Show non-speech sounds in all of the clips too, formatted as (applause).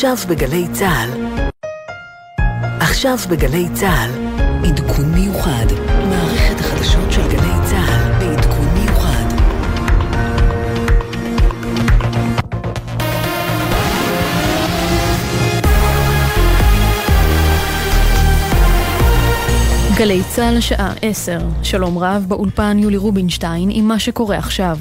עכשיו בגלי צה"ל. עכשיו בגלי צה"ל, עדכון מיוחד. גלי צה"ל השעה 10, שלום רב באולפן יולי רובינשטיין עם מה שקורה עכשיו.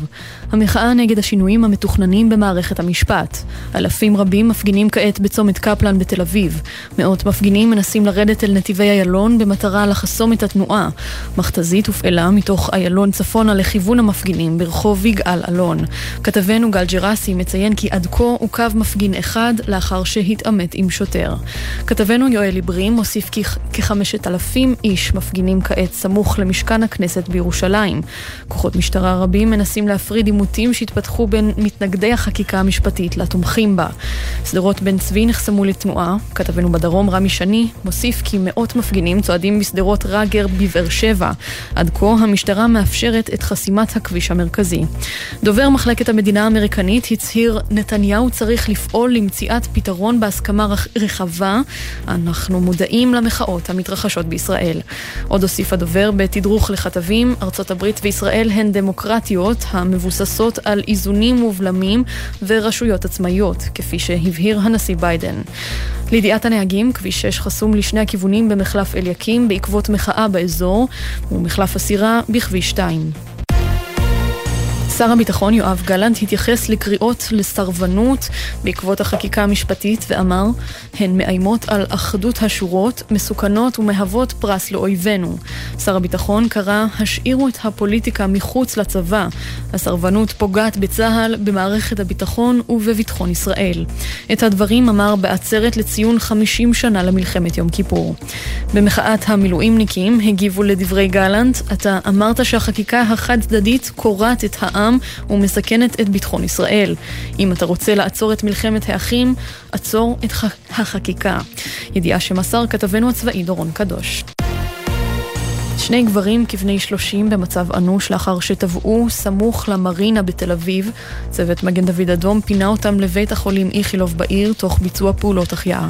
המחאה נגד השינויים המתוכננים במערכת המשפט. אלפים רבים מפגינים כעת בצומת קפלן בתל אביב. מאות מפגינים מנסים לרדת אל נתיבי איילון במטרה לחסום את התנועה. מכתזית הופעלה מתוך איילון צפונה לכיוון המפגינים ברחוב יגאל אלון. כתבנו גל ג'רסי מציין כי עד כה עוכב מפגין אחד לאחר שהתעמת עם שוטר. כתבנו יואל עברי מוסיף כי כחמשת אלפים איש מפגינים כעת סמוך למשכן הכנסת בירושלים. כוחות משטרה רבים מנסים להפריד עימותים שהתפתחו בין מתנגדי החקיקה המשפטית לתומכים בה. שדרות בן צבי נחסמו לתנועה, כתבנו בדרום רמי שני מוסיף כי מאות מפגינים צועדים בשדרות רגר בבאר שבע. עד כה המשטרה מאפשרת את חסימת הכביש המרכזי. דובר מחלקת המדינה האמריקנית הצהיר נתניהו צריך לפעול למציאת פתרון בהסכמה רחבה. אנחנו מודעים למחאות המתרחשות בישראל. עוד הוסיף הדובר בתדרוך לכתבים, ארצות הברית וישראל הן דמוקרטיות המבוססות על איזונים ובלמים ורשויות עצמאיות, כפי שהבהיר הנשיא ביידן. לידיעת הנהגים, כביש 6 חסום לשני הכיוונים במחלף אליקים בעקבות מחאה באזור, ומחלף הסירה בכביש 2. שר הביטחון יואב גלנט התייחס לקריאות לסרבנות בעקבות החקיקה המשפטית ואמר הן מאיימות על אחדות השורות, מסוכנות ומהוות פרס לאויבינו. שר הביטחון קרא השאירו את הפוליטיקה מחוץ לצבא. הסרבנות פוגעת בצה"ל, במערכת הביטחון ובביטחון ישראל. את הדברים אמר בעצרת לציון 50 שנה למלחמת יום כיפור. במחאת המילואימניקים הגיבו לדברי גלנט, אתה אמרת שהחקיקה החד צדדית קורעת את העם העם ומסכנת את ביטחון ישראל. אם אתה רוצה לעצור את מלחמת האחים, עצור את החקיקה. ידיעה שמסר כתבנו הצבאי דורון קדוש. שני גברים כבני 30 במצב אנוש לאחר שטבעו סמוך למרינה בתל אביב. צוות מגן דוד אדום פינה אותם לבית החולים איכילוב בעיר תוך ביצוע פעולות החייאה.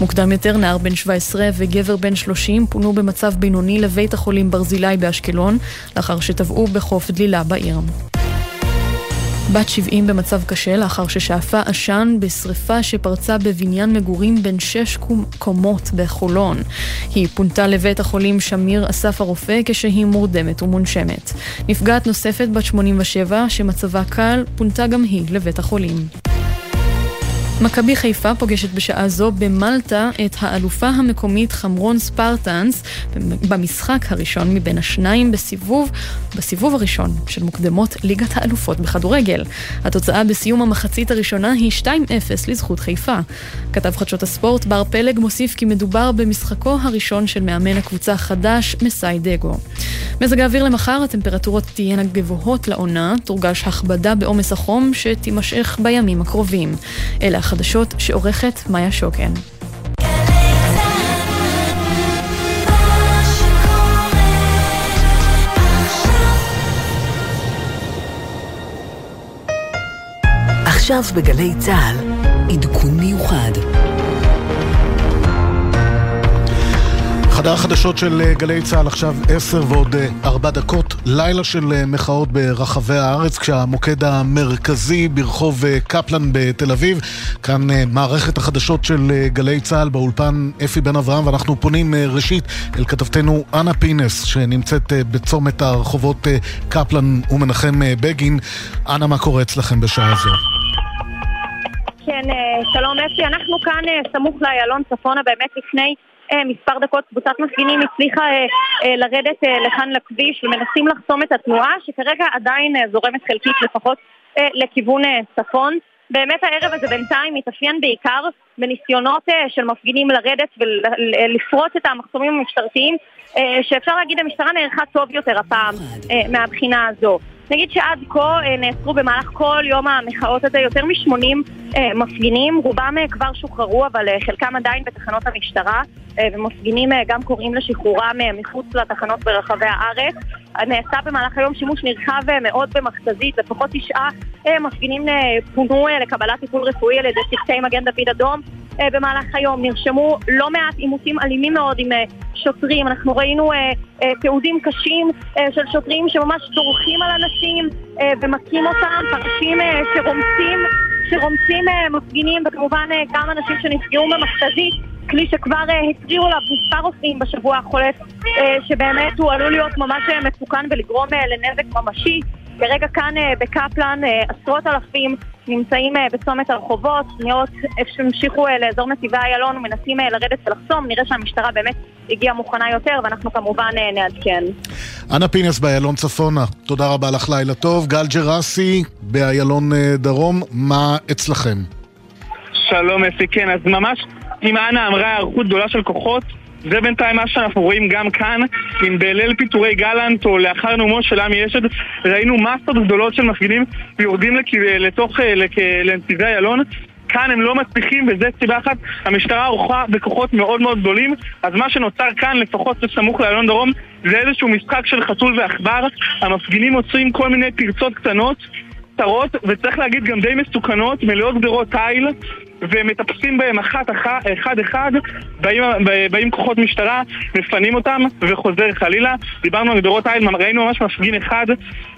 מוקדם יותר נער בן 17 וגבר בן 30 פונו במצב בינוני לבית החולים ברזילי באשקלון לאחר שטבעו בחוף דלילה בעיר. בת 70 במצב קשה לאחר ששאפה עשן בשריפה שפרצה בבניין מגורים בין שש קומות בחולון. היא פונתה לבית החולים שמיר אסף הרופא כשהיא מורדמת ומונשמת. נפגעת נוספת בת 87 שמצבה קל פונתה גם היא לבית החולים. מכבי חיפה פוגשת בשעה זו במלטה את האלופה המקומית חמרון ספרטנס במשחק הראשון מבין השניים בסיבוב, בסיבוב הראשון של מוקדמות ליגת האלופות בכדורגל. התוצאה בסיום המחצית הראשונה היא 2-0 לזכות חיפה. כתב חדשות הספורט בר פלג מוסיף כי מדובר במשחקו הראשון של מאמן הקבוצה החדש, מסאי דגו. מזג האוויר למחר, הטמפרטורות תהיינה גבוהות לעונה, תורגש הכבדה בעומס החום שתימשך בימים הקרובים. אלה החדשות שעורכת מאיה שוקן. עכשיו בגלי צה"ל, עדכון מיוחד. חדר החדשות של אה, גלי צה"ל עכשיו עשר ועוד אה, ארבע דקות, לילה של אה, מחאות ברחבי הארץ, כשהמוקד המרכזי ברחוב קפלן בתל אביב. כאן מערכת החדשות של גלי צה"ל באולפן אפי בן אברהם, ואנחנו פונים ראשית אל כתבתנו אנה פינס, שנמצאת בצומת הרחובות קפלן ומנחם בגין. אנה, מה קורה אצלכם בשעה זו? כן, שלום אפי, אנחנו כאן סמוך לאיילון צפונה באמת לפני אה, מספר דקות קבוצת מפגינים הצליחה אה, אה, לרדת לכאן לכביש ומנסים לחסום את התנועה שכרגע עדיין זורמת חלקית לפחות לכיוון צפון. באמת הערב הזה בינתיים מתאפיין בעיקר בניסיונות של מפגינים לרדת ולפרוץ את המחסומים המשטרתיים שאפשר להגיד המשטרה נערכה טוב יותר הפעם מהבחינה הזו. נגיד שעד כה נעצרו במהלך כל יום המחאות הזה יותר מ-80 מפגינים, רובם כבר שוחררו אבל חלקם עדיין בתחנות המשטרה. אה, ומפגינים אה, גם קוראים לשחרורם אה, מחוץ לתחנות ברחבי הארץ. נעשה במהלך היום שימוש נרחב מאוד במכתזית, לפחות תשעה מפגינים פונו לקבלת טיפול רפואי על ידי צוותי מגן דוד אדום. במהלך היום. נרשמו לא מעט עימותים אלימים מאוד עם שוטרים. אנחנו ראינו תיעודים קשים של שוטרים שממש דורכים על אנשים ומכים אותם, פרשים שרומסים, שרומסים מפגינים וכמובן גם אנשים שנפגעו במכתזית. כלי שכבר התריעו עליו מספר רופאים בשבוע החולף, שבאמת הוא עלול להיות ממש מסוכן ולגרום לנזק ממשי. כרגע כאן בקפלן עשרות אלפים נמצאים אה, בצומת הרחובות, נראות איפה שהמשיכו אה, לאזור נתיבי איילון ומנסים אה, לרדת ולחסום, נראה שהמשטרה באמת הגיעה מוכנה יותר ואנחנו כמובן נעדכן. אנה פינס באיילון צפונה, תודה רבה לך, לילה טוב. גל ג'רסי באיילון דרום, מה אצלכם? שלום אפי, כן, אז ממש, אם אנה אמרה היערכות גדולה של כוחות זה בינתיים מה שאנחנו רואים גם כאן, אם בליל פיטורי גלנט או לאחר נאומו של עמי אשד ראינו מסות גדולות של מפגינים ויורדים לתוך, אה, לנתיבי איילון. כאן הם לא מצליחים, וזה סיבה אחת, המשטרה ערוכה בכוחות מאוד מאוד גדולים, אז מה שנוצר כאן, לפחות בסמוך לאלון דרום, זה איזשהו משחק של חתול ועכבר, המפגינים עוצרים כל מיני פרצות קטנות, קצרות, וצריך להגיד גם די מסוכנות, מלאות גדרות תיל, ומטפסים בהם אחת אחד אחד, באים, באים כוחות משטרה, מפנים אותם וחוזר חלילה. דיברנו על גדרות תיל, ראינו ממש מפגין אחד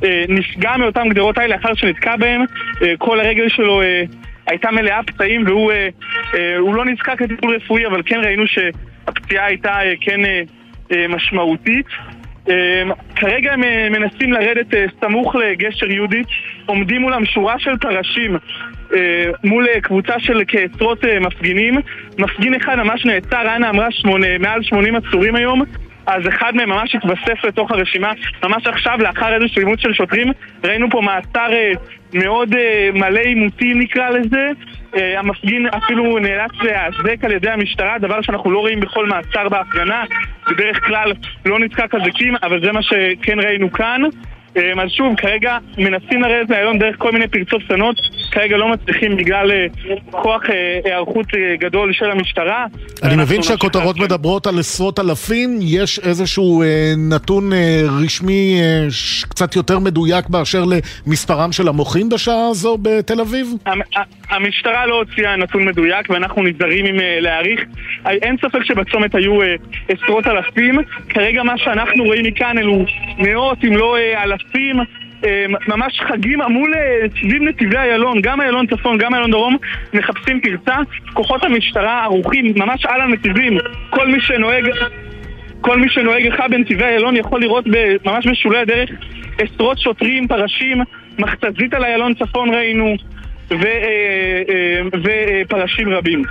אה, נפגע מאותם גדרות תיל לאחר שנתקע בהם, אה, כל הרגל שלו אה, הייתה מלאה פצעים והוא לא נזקק לטיפול רפואי, אבל כן ראינו שהפציעה הייתה כן משמעותית. אמ, כרגע הם אה, מנסים לרדת אה, סמוך לגשר יהודית, עומדים מולם שורה של פרשים אה, מול קבוצה של כעשרות מפגינים. מפגין אחד ממש נעצר, אנה אמרה שמונה, מעל 80 עצורים היום. אז אחד מהם ממש התווסף לתוך הרשימה ממש עכשיו, לאחר איזשהו עימות של שוטרים ראינו פה מעצר מאוד מלא עימותים נקרא לזה אה, המפגין אפילו נאלץ להיאזק על ידי המשטרה, דבר שאנחנו לא רואים בכל מעצר בהפגנה. בדרך כלל לא נתקע כזקים, אבל זה מה שכן ראינו כאן. אה, אז שוב, כרגע מנסים לרדת מהיום דרך כל מיני פרצות קטנות, כרגע לא מצליחים בגלל אה, כוח היערכות גדול של המשטרה. אני מבין שהכותרות מדברות על עשרות אלפים, יש איזשהו נתון רשמי קצת יותר מדויק באשר למספרם של המוחים בשעה הזו בתל אביב? המשטרה לא הוציאה נתון מדויק ואנחנו נזהרים עם להעריך. אין ספק שבצומת היו עשרות אלפים, כרגע מה שאנחנו רואים מכאן אלו מאות אם לא אלפים אה, ממש חגים מול אה, סביב נתיבי איילון, גם איילון צפון, גם איילון דרום, מחפשים פרצה. כוחות המשטרה ערוכים ממש על הנתיבים. כל מי שנוהג, כל מי שנוהג אחד בנתיבי איילון יכול לראות ממש בשולי הדרך עשרות שוטרים, פרשים, מכתזית על איילון צפון ראינו, אה, ופרשים רבים.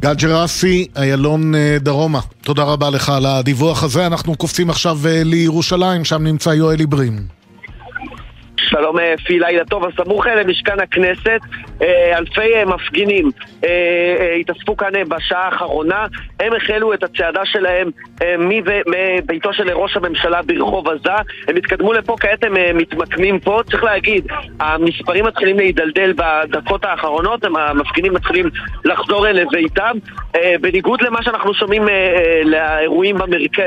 גל ג'רסי, איילון דרומה, תודה רבה לך על הדיווח הזה. אנחנו קופצים עכשיו לירושלים, שם נמצא יואל איברים. שלום אפי, אה, לילה טוב, הסמוך אה, למשכן הכנסת, אה, אלפי מפגינים התאספו כאן בשעה האחרונה, הם החלו את הצעדה שלהם מביתו של ראש הממשלה ברחוב עזה, הם התקדמו לפה, כעת הם מתמקמים פה, צריך להגיד, המספרים מתחילים להידלדל בדקות האחרונות, המפגינים מתחילים לחזור לביתם, בניגוד למה שאנחנו שומעים לאירועים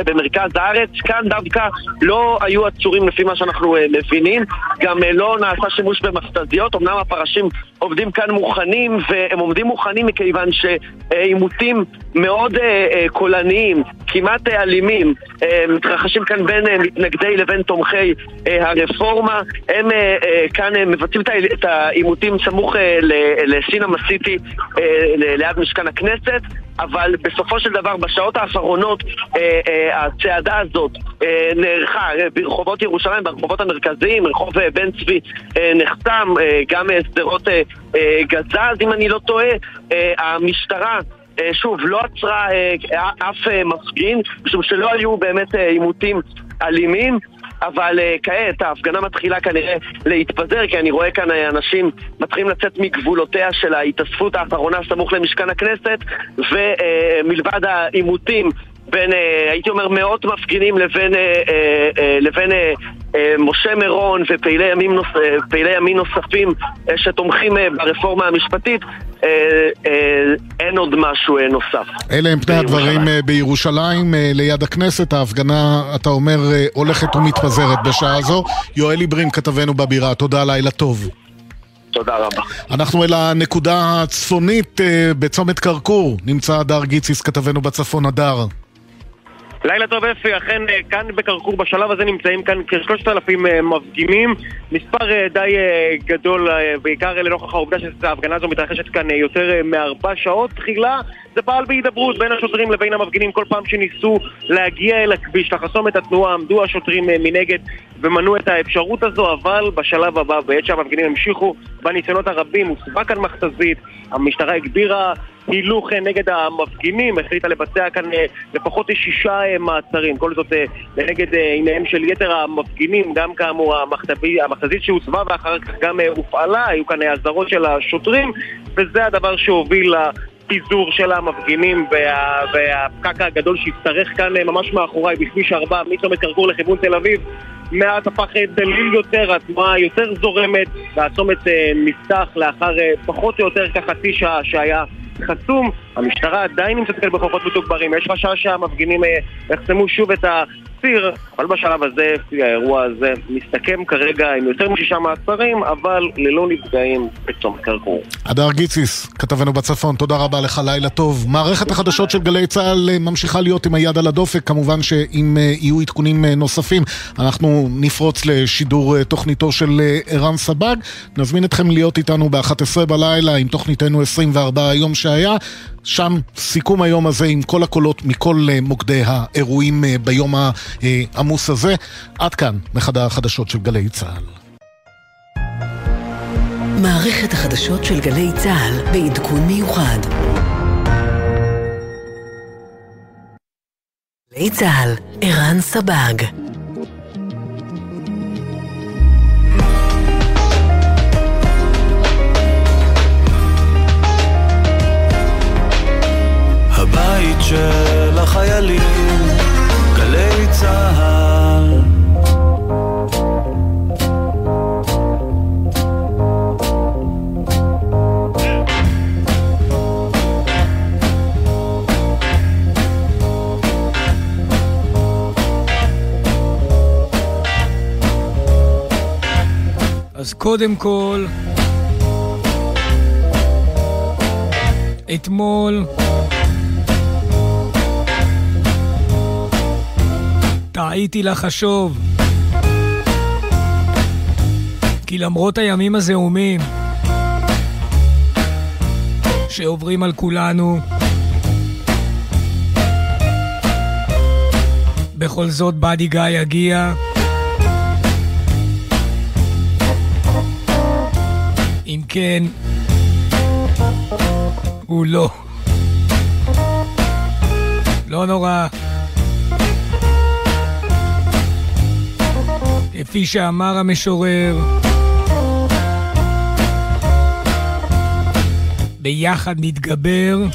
במרכז הארץ, כאן דווקא לא היו עצורים לפי מה שאנחנו מבינים, גם אה, לא נעשה שימוש במכתזיות, אמנם הפרשים עובדים כאן מוכנים, והם עומדים מוכנים מכיוון שעימותים מאוד אה, אה, קולניים, כמעט אלימים, מתרחשים כאן בין מתנגדי לבין תומכי הרפורמה. הם כאן מבצעים את העימותים סמוך לסינמה סיטי ליד משכן הכנסת. אבל בסופו של דבר, בשעות האחרונות, אה, אה, הצעדה הזאת אה, נערכה אה, ברחובות ירושלים, ברחובות המרכזיים, רחוב אה, בן צבי אה, נחסם, אה, גם אה, שדרות אה, אה, גזז, אם אני לא טועה, אה, המשטרה אה, שוב, לא עצרה אה, אף אה, מפגין, משום שלא היו באמת עימותים אלימים. אבל uh, כעת ההפגנה מתחילה כנראה להתפזר, כי אני רואה כאן uh, אנשים מתחילים לצאת מגבולותיה של ההתאספות האחרונה סמוך למשכן הכנסת, ומלבד uh, העימותים בין, uh, הייתי אומר, מאות מפגינים לבין, uh, uh, לבין משה מירון ופעילי ימין, נוס, ימין נוספים שתומכים ברפורמה המשפטית, אין עוד משהו נוסף. אלה הם פני הדברים בירושלים, ליד הכנסת. ההפגנה, אתה אומר, הולכת ומתפזרת בשעה זו. יואל עיברים, כתבנו בבירה, תודה, לילה טוב. תודה רבה. אנחנו אל הנקודה הצפונית אה, בצומת כרכור. נמצא הדר גיציס, כתבנו בצפון, הדר. לילה טוב אפי, אכן אה, כאן בכרכור בשלב הזה נמצאים כאן כשלושת אלפים אה, מפגינים מספר אה, די גדול, בעיקר לנוכח העובדה שההפגנה הזו מתרחשת כאן יותר מארבע שעות. תחילה זה פעל בהידברות בין השוטרים לבין המפגינים. כל פעם שניסו להגיע אל הכביש, לחסום את התנועה, עמדו השוטרים מנגד ומנעו את האפשרות הזו, אבל בשלב הבא, בעת שהמפגינים המשיכו בניסיונות הרבים, הוסבה כאן מכתזית, המשטרה הגבירה הילוך נגד המפגינים, החליטה לבצע כאן אה, לפחות שישה אה, מעצרים, כל זאת אה, לנגד עיניהם של יתר המפגינים, גם כאמור המכתזית שהוסבה ואחר כך גם הופעלה, היו כאן אזהרות של השוטרים, וזה הדבר שהוביל פיזור של המפגינים וה, והפקק הגדול שהצטרך כאן ממש מאחוריי בכביש 4 מצומת כרכור לכיוון תל אביב מעט הפך דליל יותר, התנועה יותר זורמת והצומת נפתח לאחר פחות או יותר כחצי שעה שהיה חסום, המשטרה עדיין נמצאת כאן בכוחות מתוגברים, יש חשש שהמפגינים אה, יחסמו שוב את הציר, אבל בשלב הזה האירוע הזה מסתכם כרגע עם יותר משישה מעצרים, אבל ללא נפגעים בצומת כרכור. הדר גיציס, כתבנו בצפון, תודה רבה לך, לילה טוב. מערכת החדשות של גלי צה"ל אה, ממשיכה להיות עם היד על הדופק, כמובן שאם אה, יהיו עדכונים נוספים, אנחנו נפרוץ לשידור תוכניתו של ערן סבג. נזמין אתכם להיות איתנו ב-11 בלילה עם תוכניתנו 24 היום שהיה. שם סיכום היום הזה עם כל הקולות מכל אה, מוקדי האירועים אה, ביום העמוס הזה. עד כאן מחדר החדשות של גלי צה"ל. מערכת החדשות של גלי צה"ל בעדכון מיוחד. גלי צה"ל, ערן סבג של החיילים, גלי צהל. אז קודם כל, אתמול טעיתי לחשוב. כי למרות הימים הזעומים שעוברים על כולנו, בכל זאת באדי גיא יגיע. אם כן, הוא לא. לא נורא. כפי שאמר המשורר, ביחד נתגבר.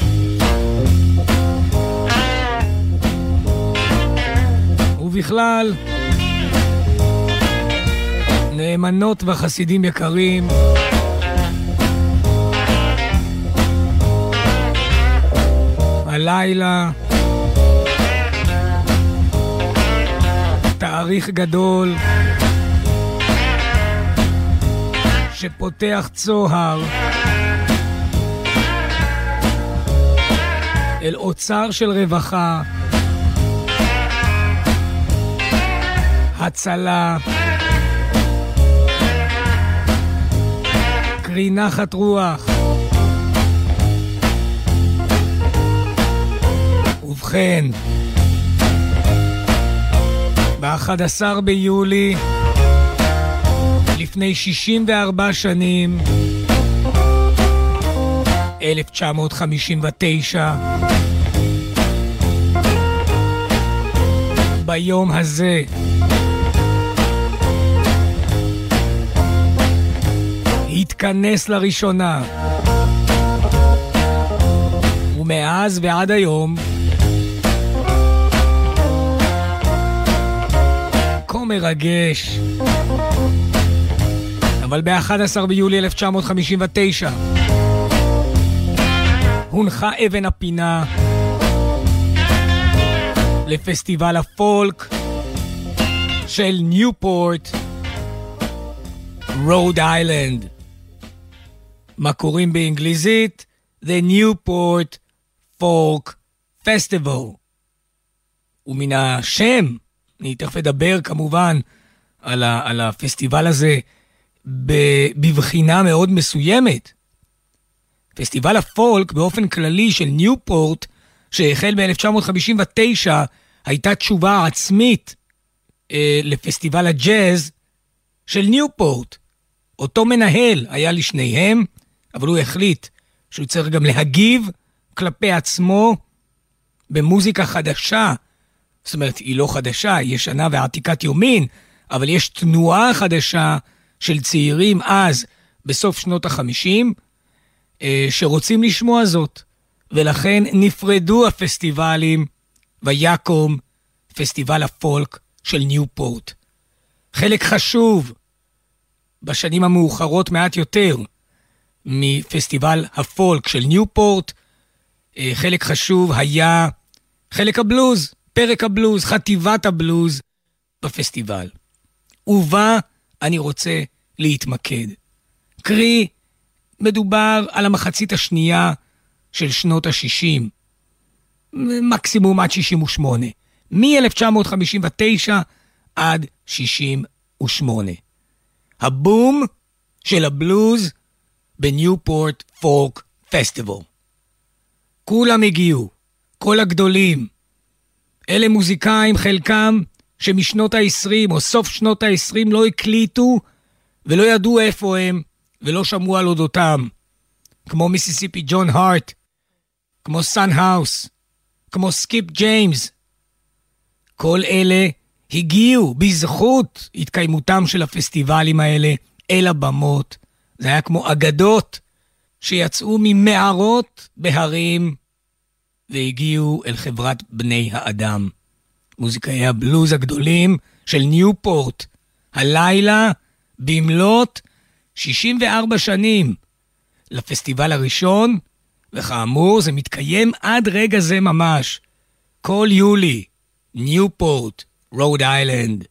ובכלל, נאמנות וחסידים יקרים, הלילה. תאריך גדול שפותח צוהר. אל אוצר של רווחה, הצלה, קרי נחת רוח. ובכן, ב-11 ביולי לפני 64 שנים, 1959. ביום הזה התכנס לראשונה, ומאז ועד היום כה מרגש. אבל ב-11 ביולי 1959 הונחה אבן הפינה לפסטיבל הפולק של ניופורט, רוד איילנד. מה קוראים באנגליזית The Newport Folk Festival. ומן השם, אני תכף אדבר כמובן על, ה, על הפסטיבל הזה בבחינה מאוד מסוימת. פסטיבל הפולק באופן כללי של ניופורט, שהחל ב-1959, הייתה תשובה עצמית אה, לפסטיבל הג'אז של ניופורט. אותו מנהל היה לשניהם, אבל הוא החליט שהוא צריך גם להגיב כלפי עצמו במוזיקה חדשה. זאת אומרת, היא לא חדשה, היא ישנה ועתיקת יומין, אבל יש תנועה חדשה של צעירים אז, בסוף שנות החמישים, אה, שרוצים לשמוע זאת. ולכן נפרדו הפסטיבלים ויקום פסטיבל הפולק של ניופורט. חלק חשוב בשנים המאוחרות מעט יותר מפסטיבל הפולק של ניופורט, אה, חלק חשוב היה חלק הבלוז, פרק הבלוז, חטיבת הבלוז בפסטיבל. ובה אני רוצה להתמקד. קרי, מדובר על המחצית השנייה של שנות ה-60, מקסימום עד 68. מ-1959 עד 68. הבום של הבלוז בניופורט פולק פסטיבל. כולם הגיעו, כל הגדולים. אלה מוזיקאים, חלקם, שמשנות ה-20 או סוף שנות ה-20 לא הקליטו ולא ידעו איפה הם ולא שמעו על אודותם. כמו מיסיסיפי ג'ון הארט, כמו סאן האוס, כמו סקיפ ג'יימס. כל אלה הגיעו בזכות התקיימותם של הפסטיבלים האלה אל הבמות. זה היה כמו אגדות שיצאו ממערות בהרים והגיעו אל חברת בני האדם. מוזיקאי הבלוז הגדולים של ניופורט, הלילה במלאת 64 שנים לפסטיבל הראשון, וכאמור זה מתקיים עד רגע זה ממש. כל יולי, ניופורט, רוד איילנד.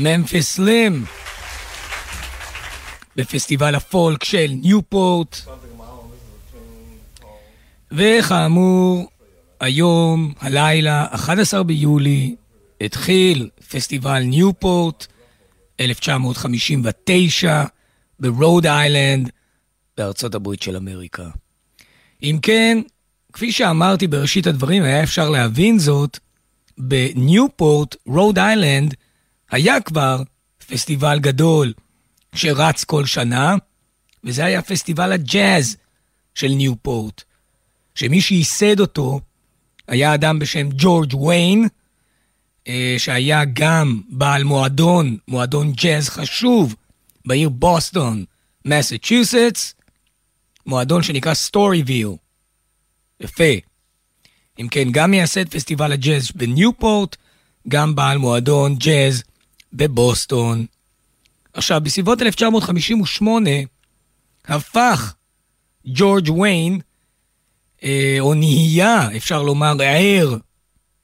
ממפיס סלים. בפסטיבל הפולק של ניופורט. וכאמור, היום, הלילה, 11 ביולי, התחיל פסטיבל ניופורט, 1959, ברוד איילנד, בארצות הברית של אמריקה. אם כן, כפי שאמרתי בראשית הדברים, היה אפשר להבין זאת, בניופורט, רוד איילנד, היה כבר פסטיבל גדול שרץ כל שנה, וזה היה פסטיבל הג'אז של ניופורט, שמי שייסד אותו היה אדם בשם ג'ורג' ויין, אה, שהיה גם בעל מועדון, מועדון ג'אז חשוב בעיר בוסטון, מסצ'וסטס, מועדון שנקרא סטוריוויל. יפה. אם כן, גם מייסד פסטיבל הג'אז בניופורט, גם בעל מועדון ג'אז בבוסטון. עכשיו, בסביבות 1958 הפך ג'ורג' ויין, אה, או נהיה, אפשר לומר, ער.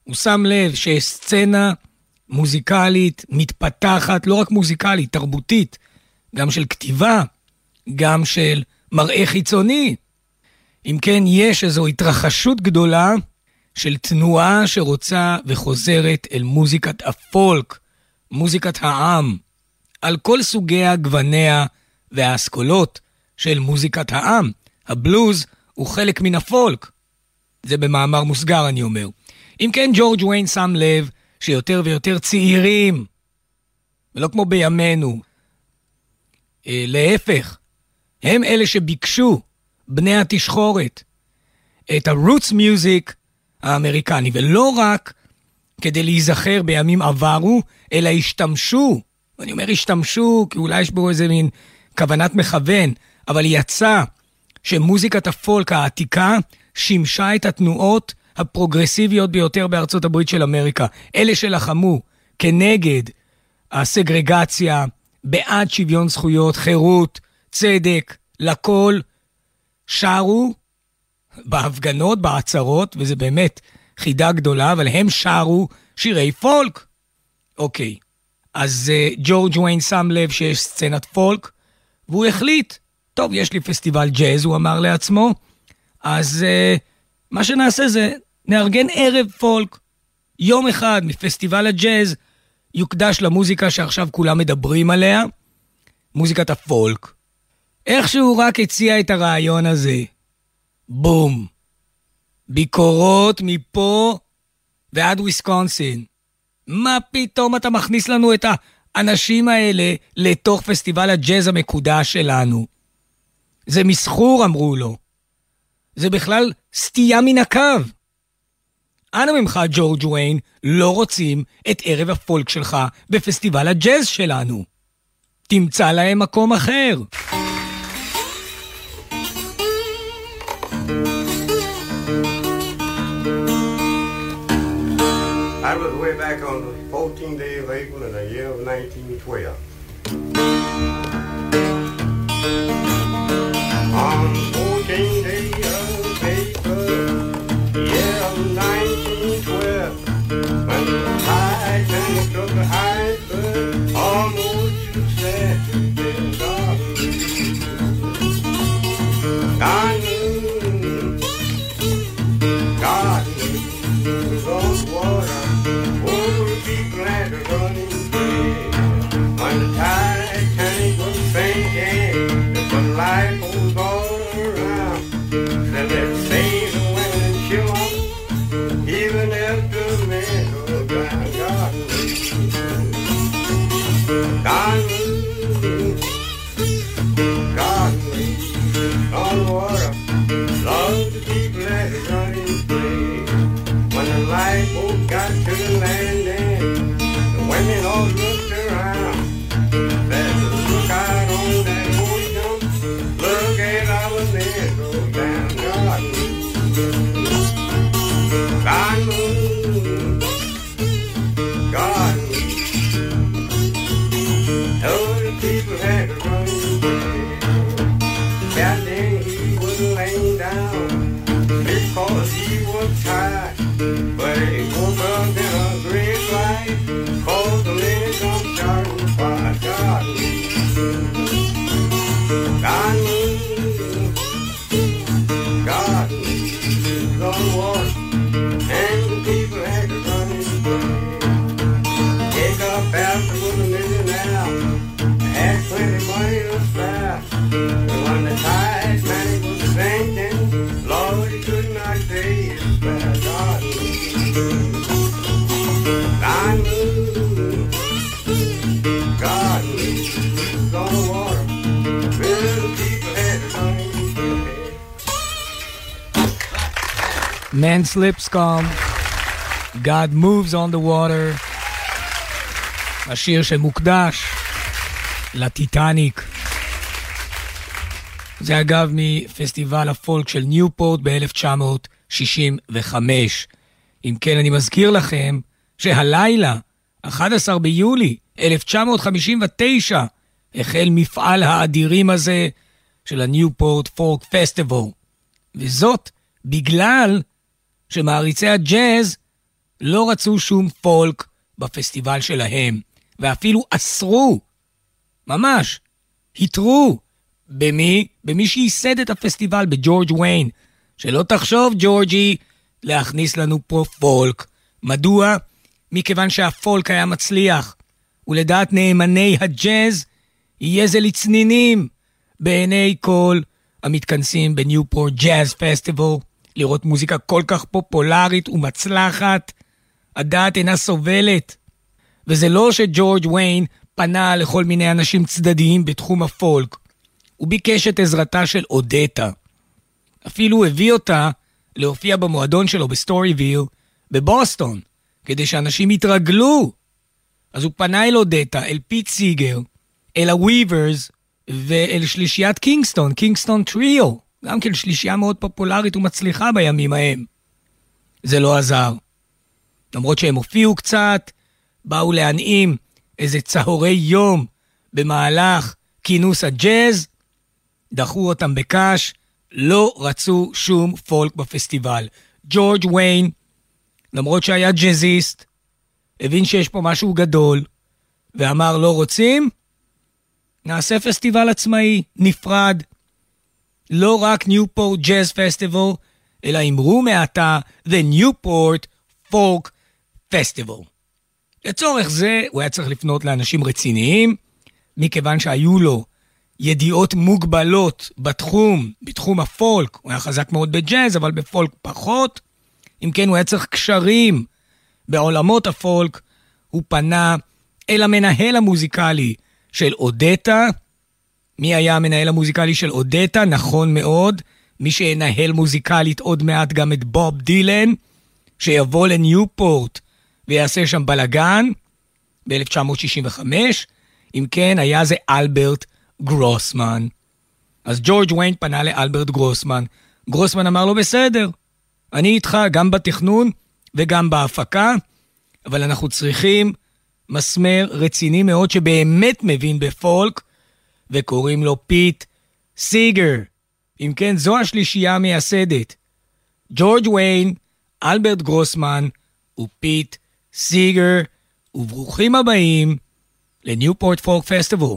הוא שם לב שיש סצנה מוזיקלית מתפתחת, לא רק מוזיקלית, תרבותית, גם של כתיבה, גם של מראה חיצוני. אם כן, יש איזו התרחשות גדולה של תנועה שרוצה וחוזרת אל מוזיקת הפולק, מוזיקת העם, על כל סוגיה, גווניה והאסכולות של מוזיקת העם. הבלוז הוא חלק מן הפולק. זה במאמר מוסגר, אני אומר. אם כן, ג'ורג' ויין שם לב שיותר ויותר צעירים, ולא כמו בימינו, אה, להפך, הם אלה שביקשו, בני התשחורת, את ה-roots music האמריקני, ולא רק כדי להיזכר בימים עברו, אלא השתמשו, ואני אומר השתמשו כי אולי יש בו איזה מין כוונת מכוון, אבל יצא שמוזיקת הפולק העתיקה שימשה את התנועות הפרוגרסיביות ביותר בארצות הברית של אמריקה. אלה שלחמו כנגד הסגרגציה, בעד שוויון זכויות, חירות, צדק, לכל, שרו בהפגנות, בעצרות, וזה באמת חידה גדולה, אבל הם שרו שירי פולק. אוקיי, אז uh, ג'ורג' ויין שם לב שיש סצנת פולק, והוא החליט, טוב, יש לי פסטיבל ג'אז, הוא אמר לעצמו, אז uh, מה שנעשה זה, נארגן ערב פולק. יום אחד מפסטיבל הג'אז יוקדש למוזיקה שעכשיו כולם מדברים עליה, מוזיקת הפולק. איכשהו רק הציע את הרעיון הזה. בום. ביקורות מפה ועד וויסקונסין. מה פתאום אתה מכניס לנו את האנשים האלה לתוך פסטיבל הג'אז המקודש שלנו? זה מסחור, אמרו לו. זה בכלל סטייה מן הקו. אנא ממך, ג'ורג' ויין, לא רוצים את ערב הפולק שלך בפסטיבל הג'אז שלנו. תמצא להם מקום אחר. I was way back on the 14th day of April in the year of 1912. On 14th day of April, year of 1912, when the Titanic took a iceberg, almost you said to God knew, God knew, those water. Man's lips come, God moves on the water. השיר שמוקדש לטיטניק. זה אגב מפסטיבל הפולק של ניופורט ב-1965. אם כן, אני מזכיר לכם שהלילה, 11 ביולי 1959, החל מפעל האדירים הזה של הניופורט פולק פסטיבל. וזאת בגלל שמעריצי הג'אז לא רצו שום פולק בפסטיבל שלהם, ואפילו אסרו, ממש, התרו, במי? במי שייסד את הפסטיבל, בג'ורג' ויין. שלא תחשוב, ג'ורג'י, להכניס לנו פה פולק. מדוע? מכיוון שהפולק היה מצליח, ולדעת נאמני הג'אז, יהיה זה לצנינים בעיני כל המתכנסים ב-Newport Jazz Festival, לראות מוזיקה כל כך פופולרית ומצליחה. הדעת אינה סובלת. וזה לא שג'ורג' ויין פנה לכל מיני אנשים צדדיים בתחום הפולק. הוא ביקש את עזרתה של אודטה. אפילו הביא אותה להופיע במועדון שלו בסטוריוויל בבוסטון, כדי שאנשים יתרגלו. אז הוא פנה אל אודטה, אל פיט סיגר, אל הוויברס ואל שלישיית קינגסטון, Kingston Trio, גם כן שלישייה מאוד פופולרית ומצליחה בימים ההם. זה לא עזר. למרות שהם הופיעו קצת, באו להנעים איזה צהרי יום במהלך כינוס הג'אז, דחו אותם בקש, לא רצו שום פולק בפסטיבל. ג'ורג' ויין, למרות שהיה ג'אזיסט, הבין שיש פה משהו גדול, ואמר לא רוצים, נעשה פסטיבל עצמאי, נפרד. לא רק ניופורט ג'אז פסטיבל, אלא אמרו מעתה The Newport Folk Festival. לצורך זה הוא היה צריך לפנות לאנשים רציניים, מכיוון שהיו לו ידיעות מוגבלות בתחום, בתחום הפולק. הוא היה חזק מאוד בג'אז, אבל בפולק פחות. אם כן, הוא היה צריך קשרים בעולמות הפולק. הוא פנה אל המנהל המוזיקלי של אודטה. מי היה המנהל המוזיקלי של אודטה? נכון מאוד. מי שינהל מוזיקלית עוד מעט גם את בוב דילן, שיבוא לניופורט ויעשה שם בלאגן ב-1965. אם כן, היה זה אלברט גרוסמן. אז ג'ורג' ויין פנה לאלברט גרוסמן. גרוסמן אמר לו, בסדר, אני איתך גם בתכנון וגם בהפקה, אבל אנחנו צריכים מסמר רציני מאוד שבאמת מבין בפולק, וקוראים לו פיט סיגר. אם כן, זו השלישייה המייסדת. ג'ורג' ויין, אלברט גרוסמן ופיט סיגר, וברוכים הבאים לניופורט פולק פסטיבל.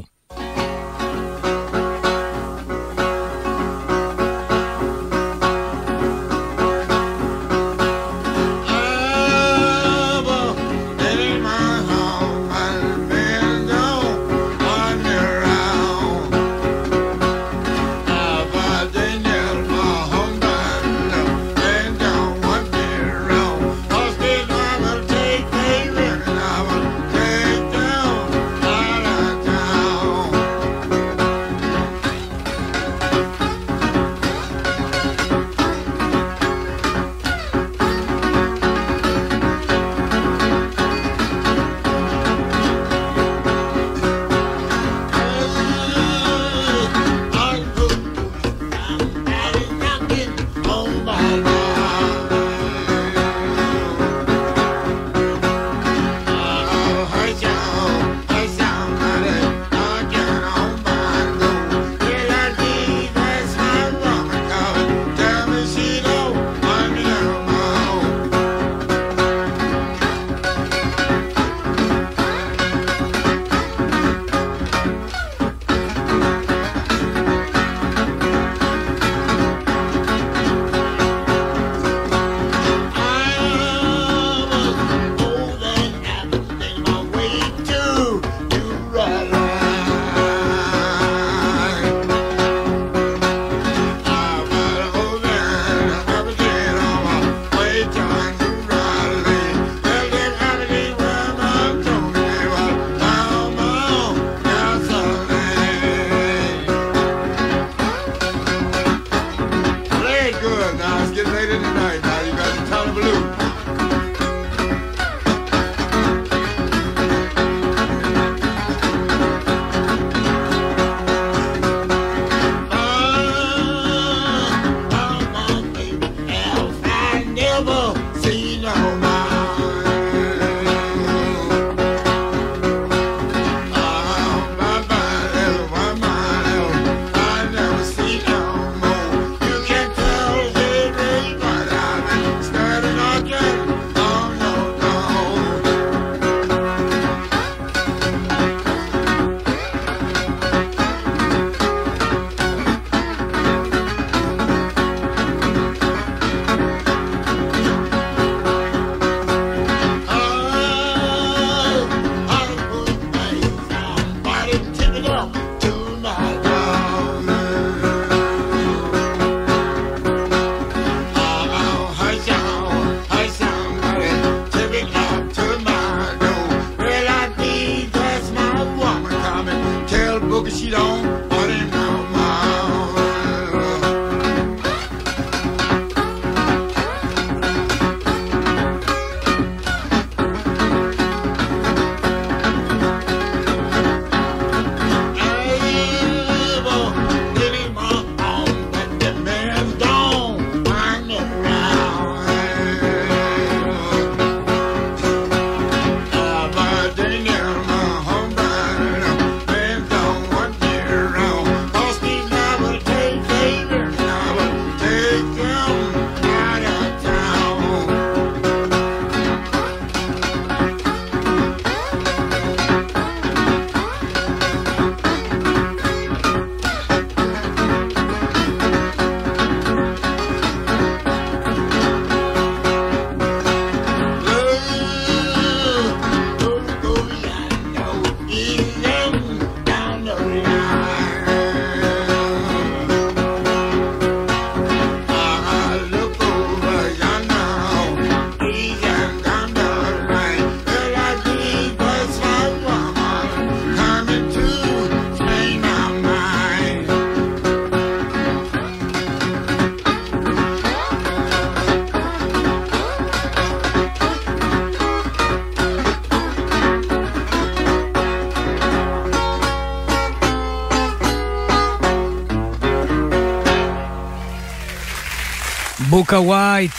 בוקה ווייט,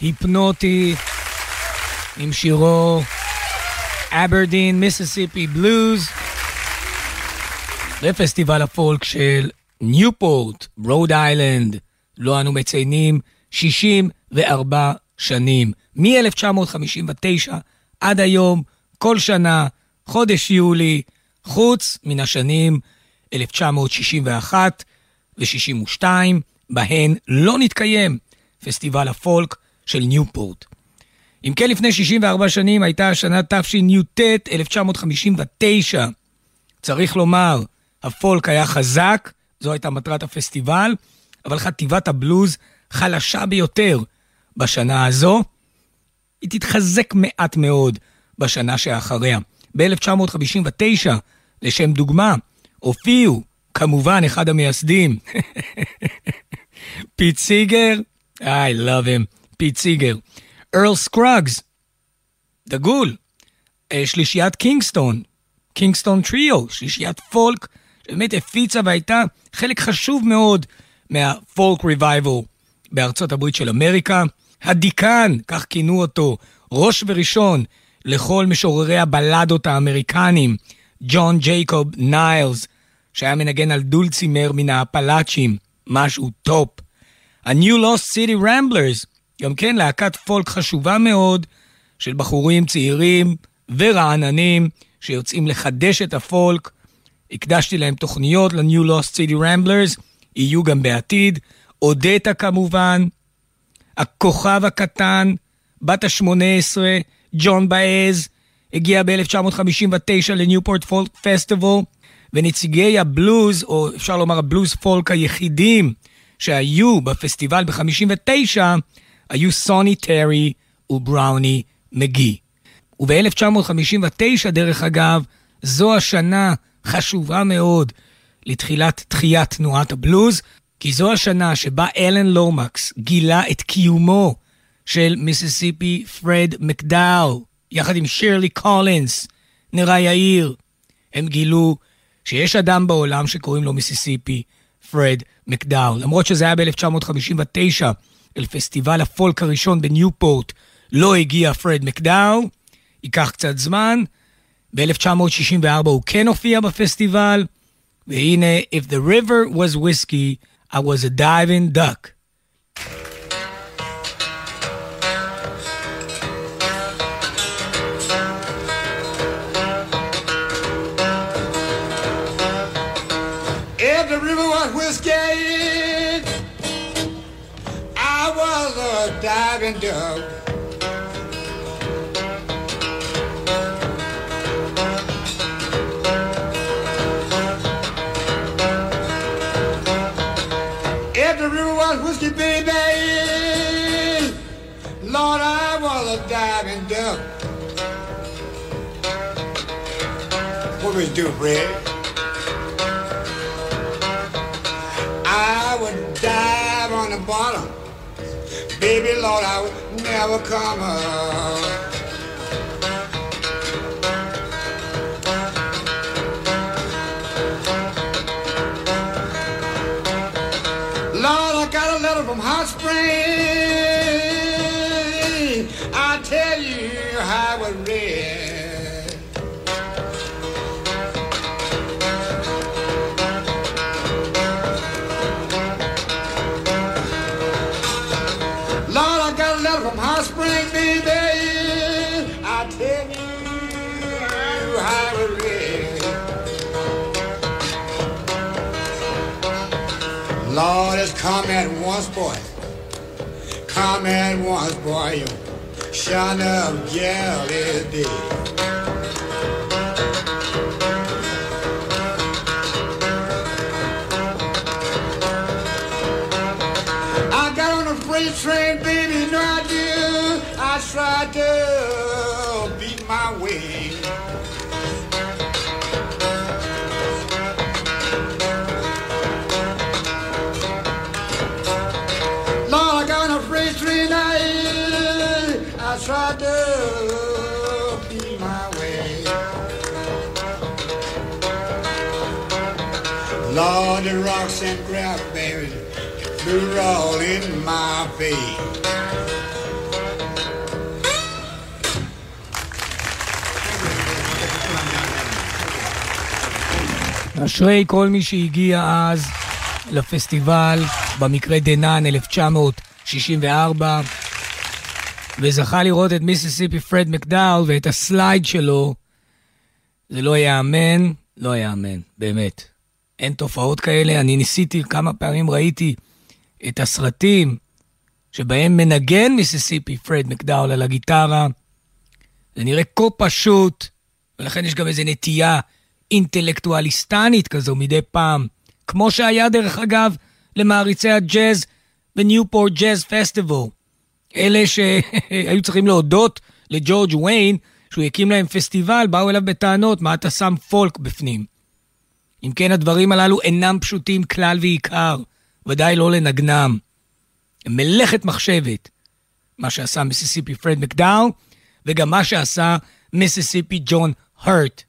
היפנוטי, עם שירו אברדין, מיסיסיפי בלוז, לפסטיבל הפולק של ניופורט, רוד איילנד, לו אנו מציינים 64 שנים, מ-1959 עד היום, כל שנה, חודש יולי, חוץ מן השנים 1961 ו-62, בהן לא נתקיים פסטיבל הפולק של ניופורט. אם כן, לפני 64 שנים הייתה השנה תשי"ט, 1959. צריך לומר, הפולק היה חזק, זו הייתה מטרת הפסטיבל, אבל חטיבת הבלוז חלשה ביותר בשנה הזו. היא תתחזק מעט מאוד בשנה שאחריה. ב-1959, לשם דוגמה, הופיעו, כמובן, אחד המייסדים, (laughs) פיט סיגר, I love him, פיט סיגר, ארל סקרוגס, דגול, שלישיית קינגסטון, Kingston Trio, שלישיית פולק, שבאמת הפיצה והייתה חלק חשוב מאוד מה-folk revival בארצות הברית של אמריקה. הדיקן, כך כינו אותו, ראש וראשון לכל משוררי הבלדות האמריקנים, ג'ון ג'ייקוב ניילס, שהיה מנגן על דולצימר מן האפלאצ'ים, משהו top. ה-New Lost City Ramblers, גם כן להקת פולק חשובה מאוד של בחורים צעירים ורעננים שיוצאים לחדש את הפולק. הקדשתי להם תוכניות ל-New Lost City Ramblers, יהיו גם בעתיד. אודטה כמובן, הכוכב הקטן, בת ה-18, ג'ון באז, הגיע ב-1959 לניופורט פולק פסטיבל, ונציגי הבלוז, או אפשר לומר הבלוז פולק היחידים שהיו בפסטיבל ב-59, היו סוני טרי ובראוני מגי. וב-1959, דרך אגב, זו השנה חשובה מאוד לתחילת תחיית תנועת הבלוז, כי זו השנה שבה אלן לומקס גילה את קיומו של מיסיסיפי פרד מקדאוול, יחד עם שירלי קולינס, נראה יאיר. הם גילו שיש אדם בעולם שקוראים לו מיסיסיפי פרד מקדאוול. למרות שזה היה ב-1959, אל פסטיבל הפולק הראשון בניופורט, לא הגיע פרד מקדאו, ייקח קצת זמן. ב-1964 הוא כן הופיע בפסטיבל, והנה, If the river was whiskey, I was a diving duck. out. If the river was whiskey, baby, Lord, I. What we do, Fred? I would dive on the bottom. Baby, Lord, I would never come up. Lord, I got a letter from Hot Spring. I tell you how it Come at once, boy. Come at once, boy. You up jail is dead. I got on a freight train, baby, no I do. I tried to flew all in my face. אשרי כל מי שהגיע אז לפסטיבל, במקרה דנן 1964, וזכה לראות את מיסיסיפי פרד מקדאול ואת הסלייד שלו. זה לא ייאמן, לא ייאמן, באמת. אין תופעות כאלה. אני ניסיתי, כמה פעמים ראיתי את הסרטים שבהם מנגן מיסיסיפי פרד מקדאול על הגיטרה. זה נראה כה פשוט, ולכן יש גם איזו נטייה אינטלקטואליסטנית כזו מדי פעם, כמו שהיה דרך אגב למעריצי הג'אז בניופורט ג'אז פסטיבל. אלה שהיו צריכים להודות לג'ורג' ויין שהוא הקים להם פסטיבל, באו אליו בטענות, מה אתה שם פולק בפנים? אם כן, הדברים הללו אינם פשוטים כלל ועיקר, ודאי לא לנגנם. מלאכת מחשבת, מה שעשה מיסיסיפי פרד מקדאו, וגם מה שעשה מיסיסיפי ג'ון הרט.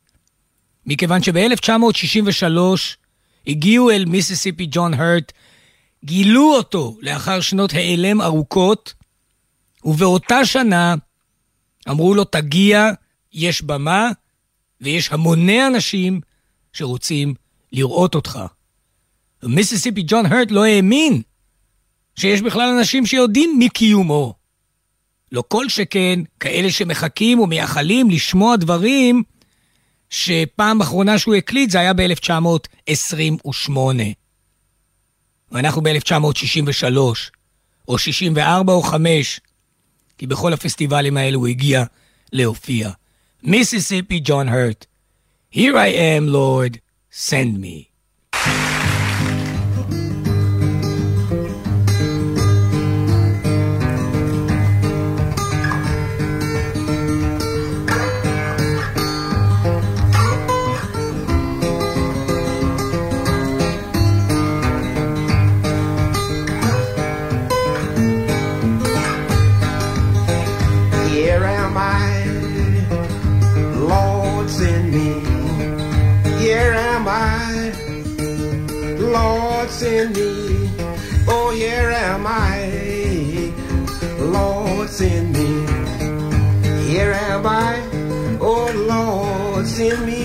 מכיוון שב-1963 הגיעו אל מיסיסיפי ג'ון הרט, גילו אותו לאחר שנות העלם ארוכות, ובאותה שנה אמרו לו, תגיע, יש במה, ויש המוני אנשים שרוצים לראות אותך. מיסיסיפי ג'ון הרט לא האמין שיש בכלל אנשים שיודעים מקיומו. לא כל שכן כאלה שמחכים ומייחלים לשמוע דברים שפעם אחרונה שהוא הקליט זה היה ב-1928. ואנחנו ב-1963, או 64 או 5, כי בכל הפסטיבלים האלו הוא הגיע להופיע. מיסיסיפי ג'ון הרט, Here I am, Lord, send me. Lord, send me. Oh, here am I, Lord, send me. Here am I, oh, Lord, send me.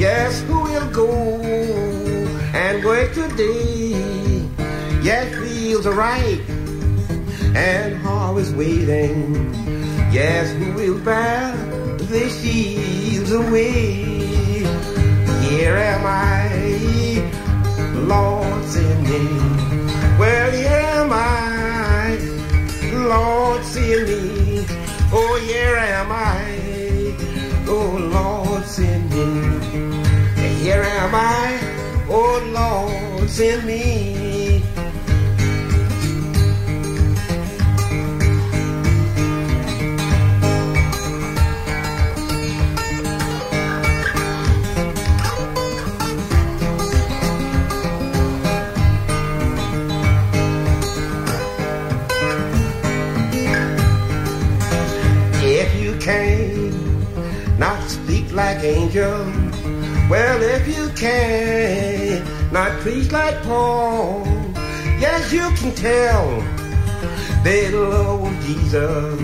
Yes, who will go and work today? Yes, fields are ripe and harvest waiting. Yes, who will bear the sheaves away? Here am I, Lord, send me. Well, here am I, Lord, send me. Oh, here am I, oh Lord send me. Here am I, oh Lord, send me. Like angel, well, if you can not preach like Paul, yes, you can tell they love Jesus.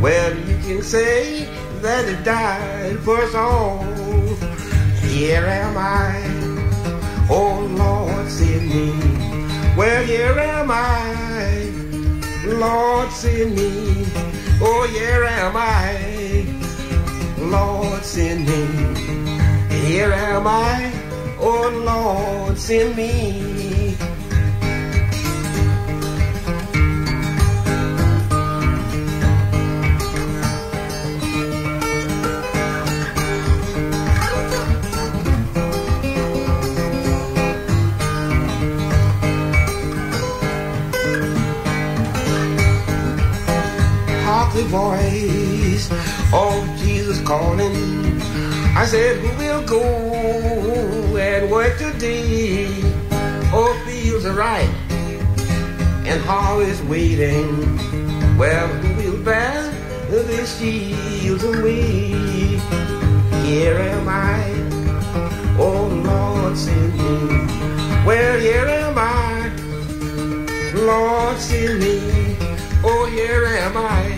Well, you can say that he died for us all. Here am I, oh Lord, send me. Well, here am I, Lord, send me. Oh, here am I, Lord, send me. Here am I, oh Lord, send me. Voice of Jesus calling. I said, Who will go and work today? Oh, fields are ripe and harvest waiting. Well, who will bear the shields away? Here am I, oh Lord, send me. Well, here am I, Lord, send me. Oh, here am I,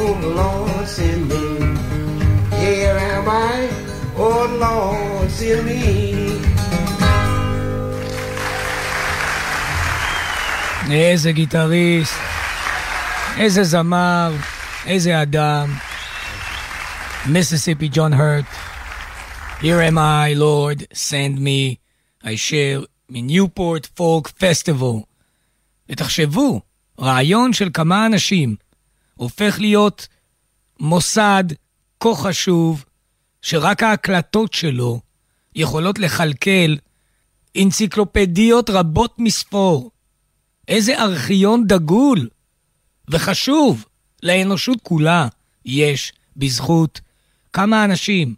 oh Lord, send me. Here am I, oh Lord, send me. איזה גיטריסט, איזה זמר, איזה אדם. מיסיסיפי ג'ון הרט. Here am I, Lord, send me. הישר מניופורט פולק פסטיבל. ותחשבו, רעיון של כמה אנשים הופך להיות מוסד כה חשוב, שרק ההקלטות שלו יכולות לכלכל אנציקלופדיות רבות מספור. איזה ארכיון דגול וחשוב לאנושות כולה יש בזכות כמה אנשים,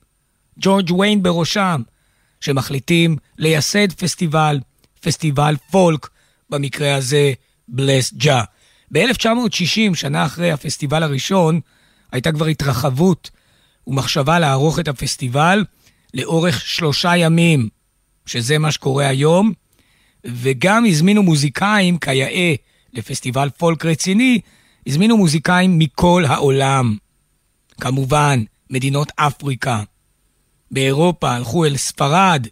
ג'ורג' ויין בראשם, שמחליטים לייסד פסטיבל, פסטיבל פולק, במקרה הזה בלס ג'ה. ב-1960, שנה אחרי הפסטיבל הראשון, הייתה כבר התרחבות ומחשבה לערוך את הפסטיבל לאורך שלושה ימים, שזה מה שקורה היום, וגם הזמינו מוזיקאים כיאה לפסטיבל פולק רציני, הזמינו מוזיקאים מכל העולם. כמובן, מדינות אפריקה. באירופה הלכו אל ספרד,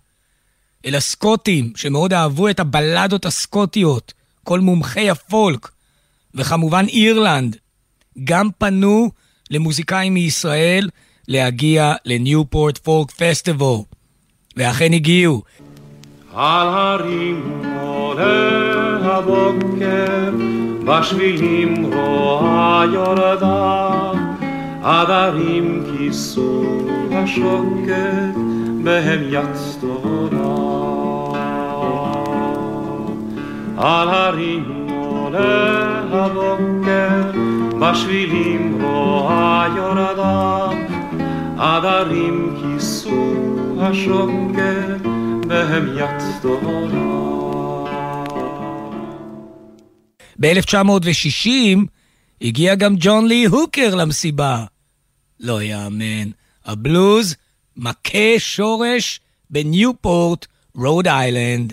אל הסקוטים, שמאוד אהבו את הבלדות הסקוטיות, כל מומחי הפולק, וכמובן אירלנד. גם פנו למוזיקאים מישראל להגיע לניופורט פולק פסטיבל, ואכן הגיעו. על הרים עולה הבוקר, בשבילים רואה יורדה, עדרים כיסו השוקת, בהם יד תורה. על הרים עולה הבוקר, בשבילים רואה יורדה, עדרים כיסו השוקת, בהם יד תורה. ב-1960 הגיע גם ג'ון לי הוקר למסיבה. לא יאמן, הבלוז מכה שורש בניופורט, רוד איילנד.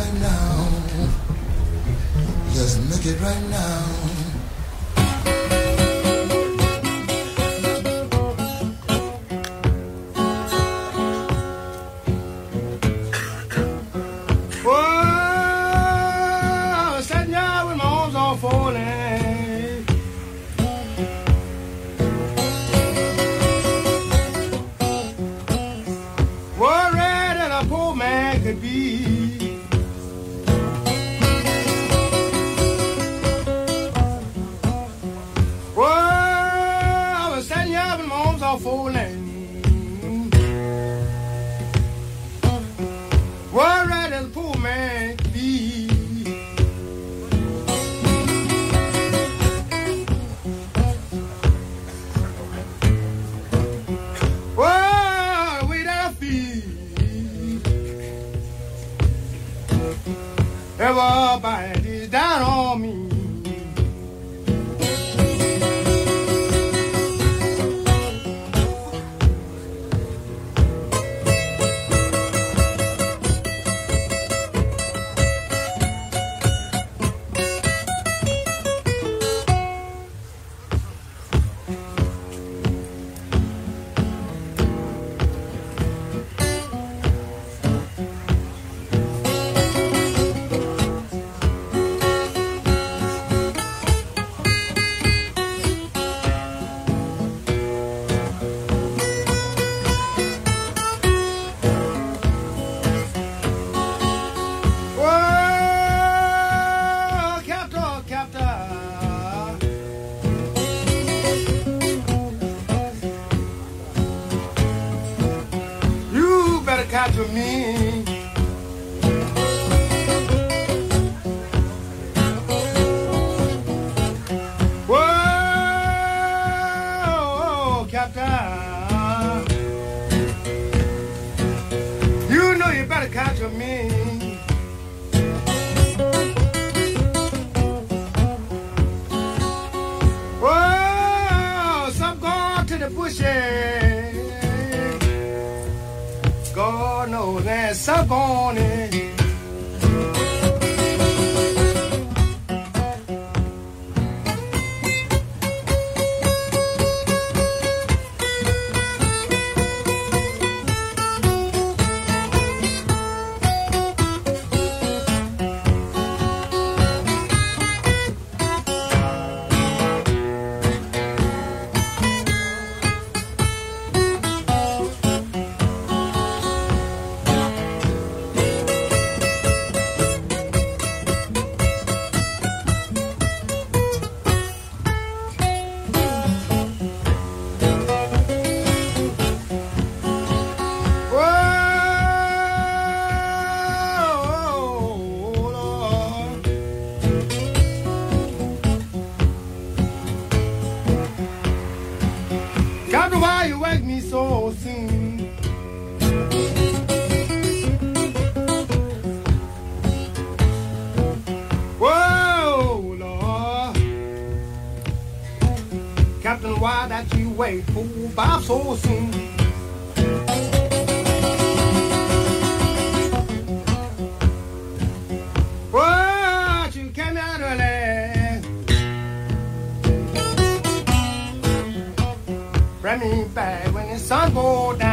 right now. Let's make it right now. not to me. when the sun goes down.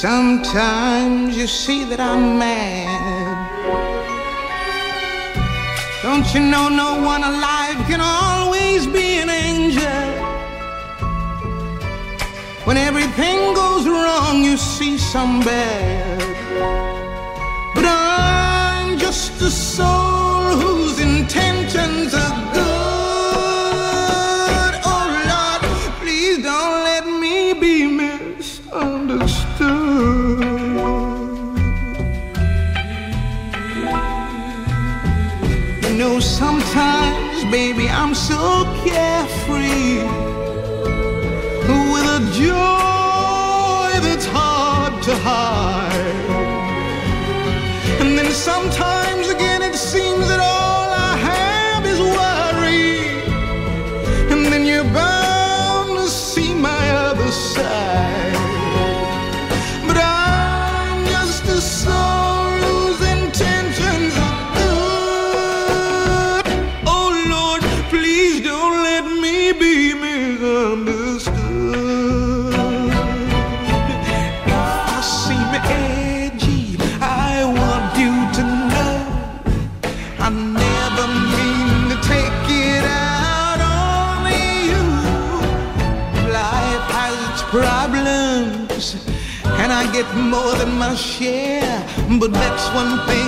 Sometimes you see that I'm mad. Don't you know no one alive can always be an angel? When everything goes wrong, you see some bad. But I'm just a soul whose intention share. But that's one thing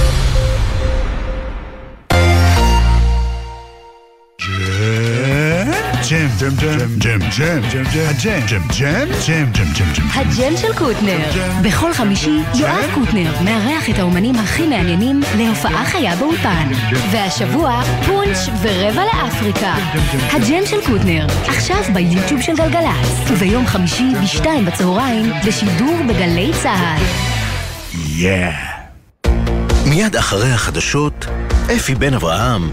ג'ם ג'ם ג'ם ג'ם ג'ם ג'ם ג'ם ג'ם ג'ם ג'ם ג'ם ג'ם ג'ם הג'ם של קוטנר. בכל חמישי יואב קוטנר מארח את האומנים הכי מעניינים להופעה חיה באולפן. והשבוע פונץ' ורבע לאפריקה. הג'ם של קוטנר, עכשיו ביוטיוב של גלגלצ. וביום חמישי בשתיים בצהריים בשידור בגלי צה"ל. יא. מיד אחרי החדשות, אפי בן אברהם.